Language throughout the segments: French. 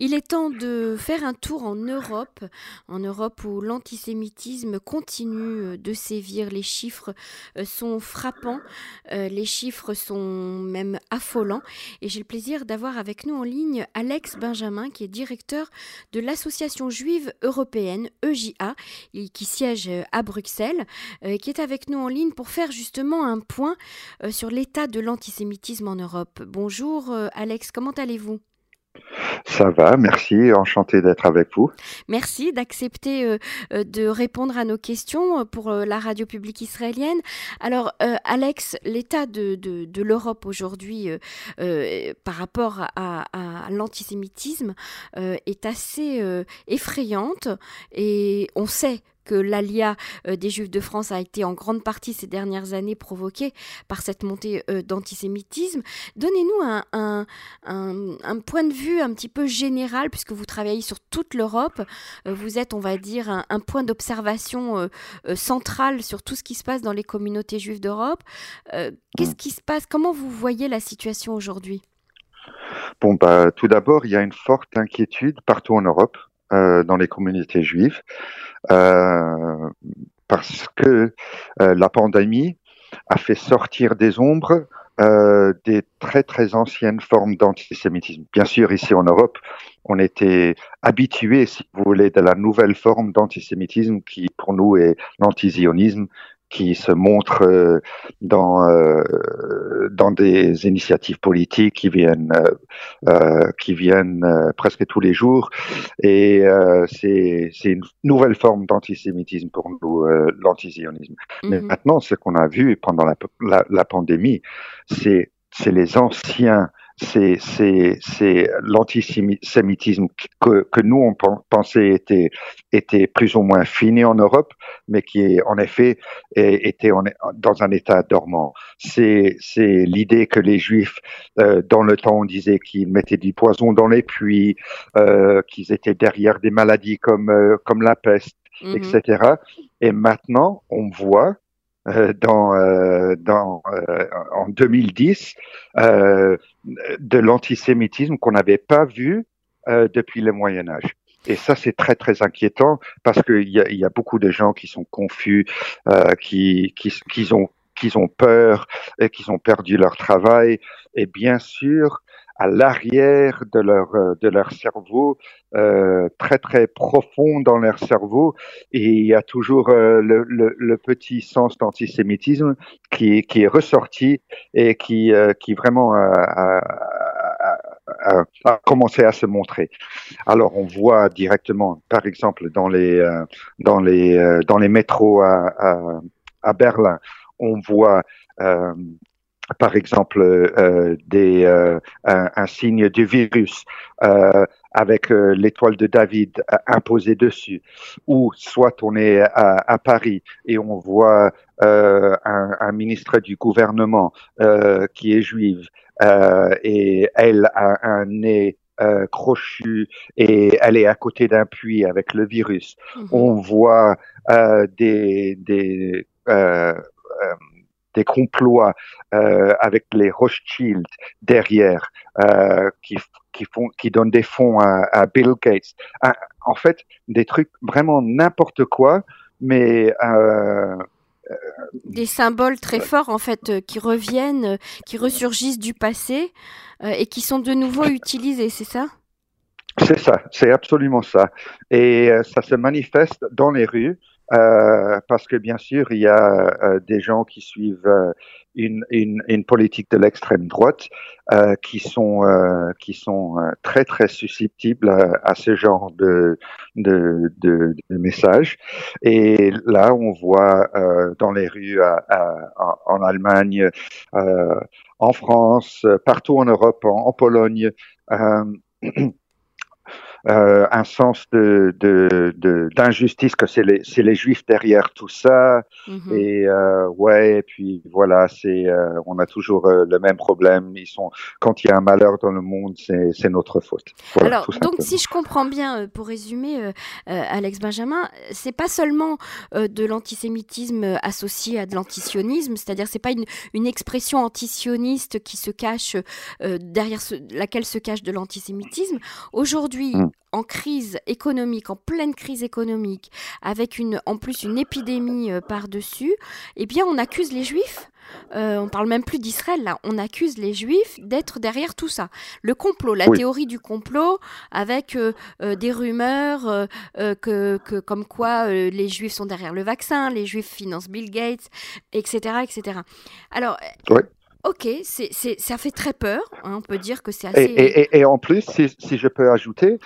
Il est temps de faire un tour en Europe, en Europe où l'antisémitisme continue euh, de sévir. Les chiffres euh, sont frappants, euh, les chiffres sont même affolants. Et j'ai le plaisir d'avoir avec nous en ligne Alex Benjamin, qui est directeur de l'Association juive européenne, EJA, qui siège à Bruxelles, qui est avec nous en ligne pour faire justement un point sur l'état de l'antisémitisme en Europe. Bonjour Alex, comment allez-vous? Ça va, merci, enchanté d'être avec vous. Merci d'accepter euh, euh, de répondre à nos questions euh, pour la radio publique israélienne. Alors, Alex, l'état de, l'Europe aujourd'hui par rapport à, à l'antisémitisme est assez effrayante et on sait que l'alia euh, des Juifs de France a été en grande partie ces dernières années provoquée par cette montée euh, d'antisémitisme. Donnez-nous un, un, point de vue un petit peu général, puisque vous travaillez sur toute l'Europe. Euh, vous êtes, on va dire, un, point d'observation central sur tout ce qui se passe dans les communautés juives d'Europe. Qu'est-ce qui se passe? Comment vous voyez la situation aujourd'hui? Bon, bah, tout d'abord, il y a une forte inquiétude partout en Europe dans les communautés juives euh, parce que euh, la pandémie a fait sortir des ombres euh, des très très anciennes formes d'antisémitisme. Bien sûr, ici en Europe, on était habitué, si vous voulez, de la nouvelle forme d'antisémitisme qui, pour nous, est l'antizionisme, qui se montrent euh, dans euh, dans des initiatives politiques qui viennent euh, qui viennent presque tous les jours et c'est c'est une nouvelle forme d'antisémitisme pour nous l'antizionisme. Mais mhm. maintenant ce qu'on a vu pendant la, la, la pandémie c'est c'est les anciens c'est c'est l'antisémitisme que, que nous on pensait était était plus ou moins fini en Europe, mais qui en effet était dans un état dormant. C'est c'est l'idée que les Juifs euh, dans le temps on disait qu'ils mettaient du poison dans les puits, euh, qu'ils étaient derrière des maladies comme euh, comme la peste, mm-hmm. etc. Et maintenant on voit dans, euh, dans, euh, en 2010 de l'antisémitisme qu'on n'avait pas vu depuis le Moyen Âge. Et ça, c'est très très inquiétant parce qu'il y a, y a beaucoup de gens qui sont confus, qui, qui, qui ont qui ont peur et qui ont perdu leur travail. Et bien sûr, à l'arrière de leur euh, de leur cerveau, euh, très très profond dans leur cerveau, et il y a toujours euh, le, le, le, petit sens d'antisémitisme qui qui est ressorti et qui euh, qui vraiment a, a, a, a, commencé à se montrer. Alors on voit directement, par exemple dans les dans les dans les métros à, à, à Berlin, on voit euh, par exemple euh, des, euh, un, signe du virus euh, avec l'étoile de David imposée dessus, ou soit on est à, Paris et on voit un, un, ministre du gouvernement qui est juive et elle a un nez crochu et elle est à côté d'un puits avec le virus. Mm-hmm. On voit des, des des complots euh, avec les Rothschild derrière euh, qui, qui, font, qui donnent des fonds à, Bill Gates. en fait, des trucs vraiment n'importe quoi, mais euh, des symboles très forts en fait qui reviennent, qui ressurgissent du passé et qui sont de nouveau utilisés, c'est ça? C'est ça, c'est absolument ça. Et ça se manifeste dans les rues. Euh, parce que bien sûr, il y a euh, des gens qui suivent euh, une, une, une, politique de l'extrême droite euh, qui sont qui sont très très susceptibles à, ce genre de de, de, de, messages. Et là, on voit dans les rues à, à, en Allemagne, en France, partout en Europe, en, en Pologne. euh, un sens de, d'injustice que c'est les, les juifs derrière tout ça. Mhm. Et euh, ouais, et puis voilà, c'est, euh, on a toujours le même problème. Ils sont, quand il y a un malheur dans le monde, c'est, notre faute. Alors, donc si je comprends bien, pour résumer, Alex Benjamin, c'est pas seulement de l'antisémitisme associé à de l'antisionisme, c'est-à-dire c'est pas une, une expression antisioniste qui se cache derrière laquelle se cache de l'antisémitisme. Aujourd'hui, mm en crise économique, en pleine crise économique, avec une, en plus une épidémie euh, par-dessus, eh bien on accuse les juifs euh, on parle même plus d'Israël là, on accuse les juifs d'être derrière tout ça. Le complot, la théorie du complot avec euh, des rumeurs que, comme quoi les juifs sont derrière le vaccin, les juifs financent Bill Gates, etc. etc. Alors, Ok, c'est, ça fait très peur. Hein, on peut dire que c'est assez. Et, en plus, si, je peux ajouter,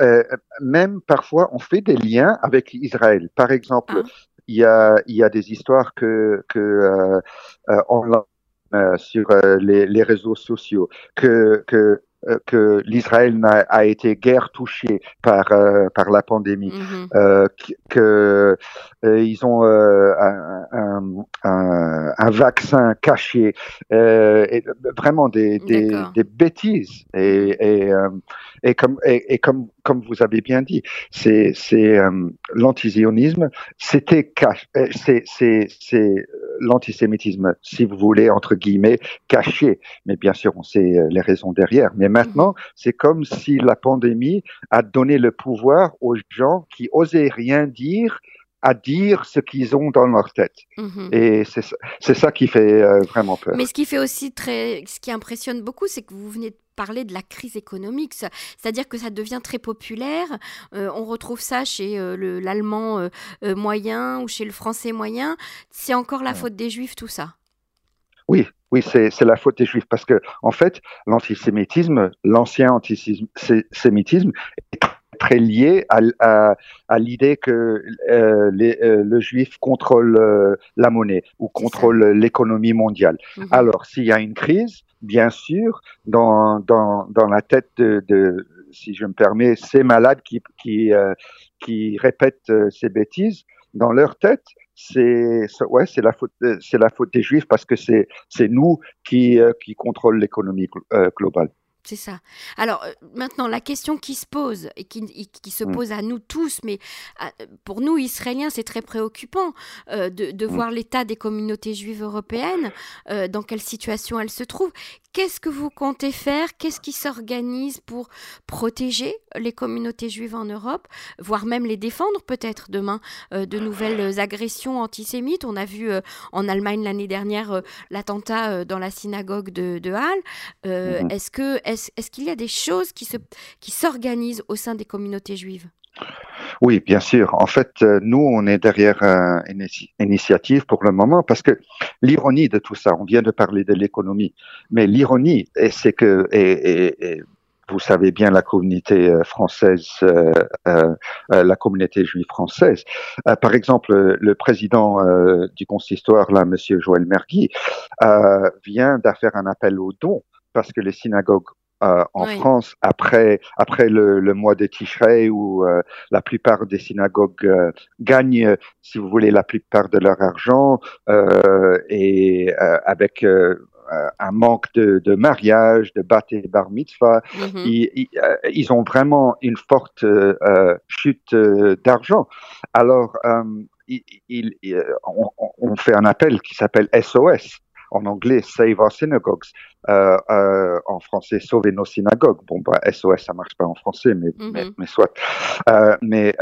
euh, même parfois, on fait des liens avec Israël. Par exemple, ah. il, y a, il y a des histoires que, que euh, euh, sur les, les, réseaux sociaux que, que que l'Israël a, été guère touché par euh, par la pandémie, euh, que ils ont un, un, un, vaccin caché, et vraiment des, des, des, bêtises. Et et, et comme et, comme comme vous avez bien dit, c'est c'est l'antisionisme, c'était c'est c'est c'est l'antisémitisme, si vous voulez entre guillemets caché, mais bien sûr on sait les raisons derrière, mais maintenant, c'est comme si la pandémie a donné le pouvoir aux gens qui osaient rien dire à dire ce qu'ils ont dans leur tête. Mhm. Et c'est ça qui fait euh, vraiment peur. Mais ce qui fait aussi très, ce qui impressionne beaucoup, c'est que vous venez de parler de la crise économique, c'est-à-dire que ça devient très populaire. Euh, on retrouve ça chez euh, l'allemand moyen ou chez le français moyen. C'est encore la faute des juifs, tout ça? Oui, oui, c'est la faute des Juifs parce que en fait, l'antisémitisme, l'ancien antisémitisme est très lié à, à, l'idée que euh, les, euh, le juif contrôle euh, la monnaie ou contrôle l'économie mondiale. Mhm. Alors, s'il y a une crise, bien sûr, dans, dans, dans la tête de, de, si je me permets, ces malades qui, qui, qui répètent ces bêtises, dans leur tête, c'est ouais, c'est la faute c'est la faute des juifs parce que c'est c'est nous qui euh, qui contrôlent l'économie euh, globale. C'est ça. Alors euh, maintenant, la question qui se pose et qui, qui se mm. pose à nous tous, mais pour nous Israéliens, c'est très préoccupant de, de mm. voir l'état des communautés juives européennes, dans quelle situation elles se trouvent. Qu'est-ce que vous comptez faire? Qu'est-ce qui s'organise pour protéger les communautés juives en Europe, voire même les défendre peut-être demain euh, de nouvelles agressions antisémites? On a vu euh, en Allemagne l'année dernière euh, l'attentat dans la synagogue de, de Halle. Mhm. Est-ce qu'il y a des choses qui se qui s'organisent au sein des communautés juives? Oui, bien sûr. En fait, euh, nous, on est derrière une initiative pour le moment parce que l'ironie de tout ça, on vient de parler de l'économie, mais l'ironie, c'est que, et, vous savez bien la communauté euh, française, euh, la communauté juive française. par exemple, le président du consistoire, là, Monsieur Joël Mergui, vient de faire un appel aux dons parce que les synagogues euh, en France après après le, le mois de Tishrei où euh, la plupart des synagogues euh, gagnent, si vous voulez, la plupart de leur argent et avec un manque de, de, mariage, de bat et bar mitzvah. Mm-hmm. ils, ont vraiment une forte chute d'argent. Alors, il, on, on, fait un appel qui s'appelle SOS en anglais Save Our Synagogues, euh, euh, en français Sauver nos synagogues. Bon, bah, SOS, ça marche pas en français, mais, mais, mhm. soit. Euh, mais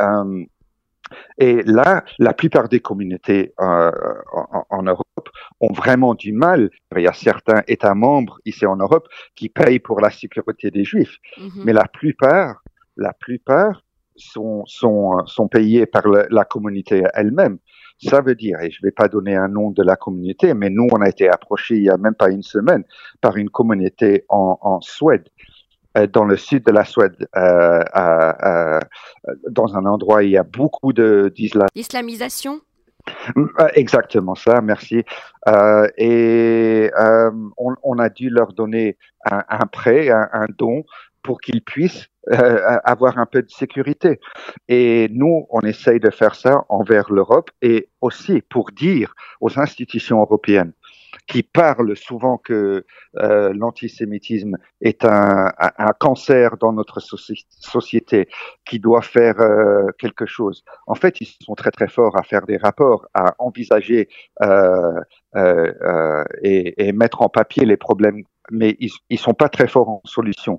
et là, la plupart des communautés en, Europe ont vraiment du mal. Il y a certains États membres ici en Europe qui payent pour la sécurité des Juifs, mhm. mais la plupart, la plupart sont, sont, sont payés par la communauté elle-même. Ça veut dire, et je ne vais pas donner un nom de la communauté, mais nous, on a été approchés il y a même pas une semaine par une communauté en, en Suède, euh, dans le sud de la Suède, euh, euh, dans un endroit où il y a beaucoup d'islamisation. Exactement ça, merci. Euh, et euh, on, on, a dû leur donner un, un prêt, un, un, don pour qu'ils puissent euh, avoir un peu de sécurité. Et nous, on essaye de faire ça envers l'Europe et aussi pour dire aux institutions européennes qui parlent souvent que euh, l'antisémitisme est un, cancer dans notre société, qui doit faire euh, quelque chose. En fait, ils sont très très forts à faire des rapports, à envisager euh, et, et, mettre en papier les problèmes, mais ils, ils sont pas très forts en solution.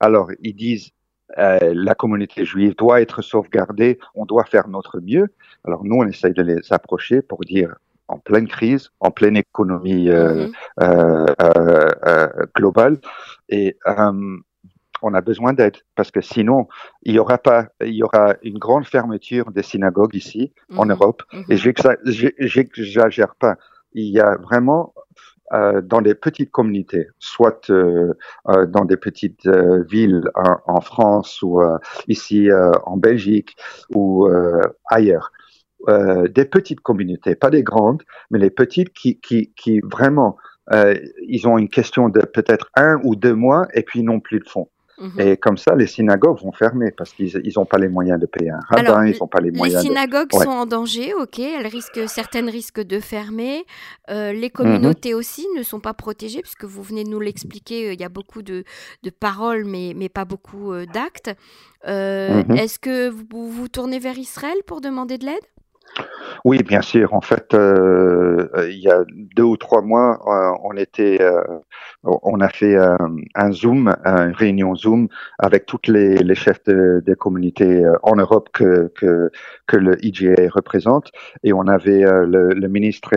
Alors, ils disent euh, la communauté juive doit être sauvegardée, on doit faire notre mieux. Alors nous, on essaye de les approcher pour dire en pleine crise, en pleine économie euh, mm-hmm. euh, euh, globale, et on a besoin d'aide parce que sinon il y aura pas, il y aura une grande fermeture des synagogues ici en mm-hmm. Europe. Et mm-hmm. j'exagère pas. Il y a vraiment euh, dans des petites communautés, soit euh, euh, dans des petites villes en, en, France ou ici en Belgique ou ailleurs. Euh, des petites communautés, pas des grandes, mais les petites qui, qui, qui vraiment, euh, ils ont une question de peut-être un ou deux mois et puis non plus de fonds. Mhm. Et comme ça, les synagogues vont fermer parce qu'ils n'ont pas les moyens de payer un rabbin, ils n'ont pas les moyens. Les synagogues sont en danger, ok. Elles risquent, certaines risquent de fermer. Euh, les communautés mhm. aussi ne sont pas protégées puisque vous venez de nous l'expliquer. Il y a beaucoup de, de paroles, mais, mais pas beaucoup d'actes. Euh, mhm. Est-ce que vous vous tournez vers Israël pour demander de l'aide? Oui, bien sûr. En fait, euh, il y a deux ou trois mois, euh, on était, euh, on a fait un Zoom, une réunion Zoom avec toutes les, les chefs de, des communautés en Europe que, que, que le IGA représente, et on avait le, le, ministre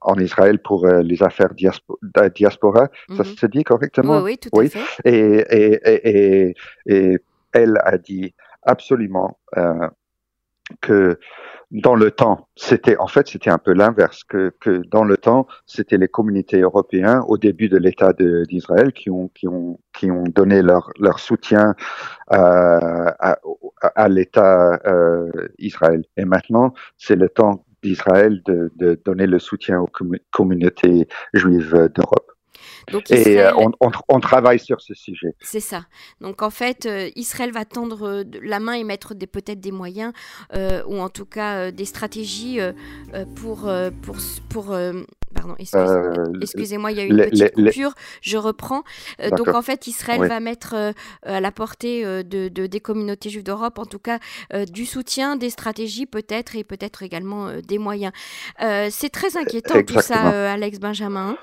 en Israël pour les affaires diaspora. Ça mhm. se dit correctement? Oui, oui, tout à fait. Et, et, et, et, elle a dit absolument que dans le temps, c'était en fait c'était un peu l'inverse que, que dans le temps, c'était les communautés européennes au début de l'État d'Israël qui ont qui ont qui ont donné leur leur soutien euh, à, l'État euh, Israël. Et maintenant, c'est le temps d'Israël de, de donner le soutien aux communautés juives d'Europe. Donc, et euh, on, travaille sur ce sujet. C'est ça. Donc en fait, euh, Israël va tendre euh, la main et mettre peut-être des moyens, ou en tout cas des stratégies pour, pour, pour pardon, excusez-moi, il y a eu une petite coupure, je reprends. donc en fait, Israël va mettre à la portée de, des communautés juives d'Europe, en tout cas du soutien, des stratégies peut-être, et peut-être également des moyens. C'est très inquiétant tout ça, Alex Benjamin.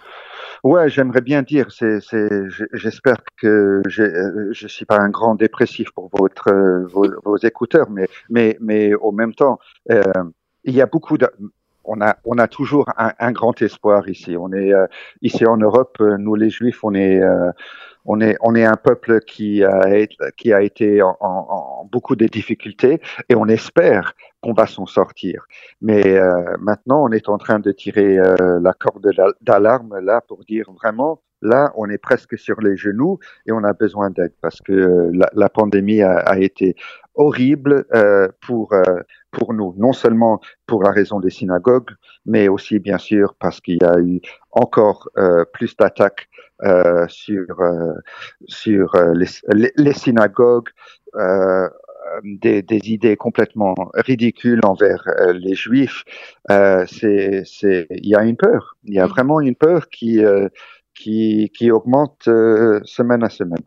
Ouais, j'aimerais bien dire. C'est, j'espère que je je suis pas un grand dépressif pour votre vos, vos écouteurs, mais mais mais au même temps, euh, il y a beaucoup de on a, on a toujours un, grand espoir ici. On est euh, ici en Europe, nous les Juifs, on est, euh, on est, on est un peuple qui a, qui a été en, beaucoup de difficultés et on espère qu'on va s'en sortir. Mais euh, maintenant, on est en train de tirer la corde d'alarme là pour dire vraiment Là, on est presque sur les genoux et on a besoin d'aide parce que euh, la, pandémie a, été horrible euh, pour euh, pour nous, non seulement pour la raison des synagogues, mais aussi bien sûr parce qu'il y a eu encore euh, plus d'attaques euh, sur sur les, les, synagogues. Des, des, idées complètement ridicules envers les juifs, c'est, c'est, il y a une peur. Il y a vraiment une peur qui, qui, qui augmente euh, semaine à semaine.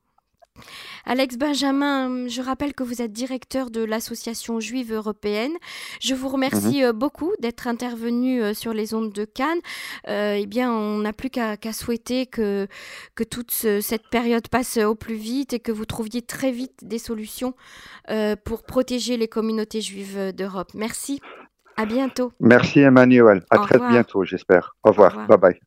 Alex Benjamin, je rappelle que vous êtes directeur de l'Association juive européenne. Je vous remercie mhm. euh, beaucoup d'être intervenu euh, sur les ondes de Cannes. eh bien, on n'a plus qu'à souhaiter que, que toute cette période passe au plus vite et que vous trouviez très vite des solutions pour protéger les communautés juives d'Europe. Merci. À bientôt. Merci Emmanuel. À très bientôt, j'espère. Au revoir. Bye bye.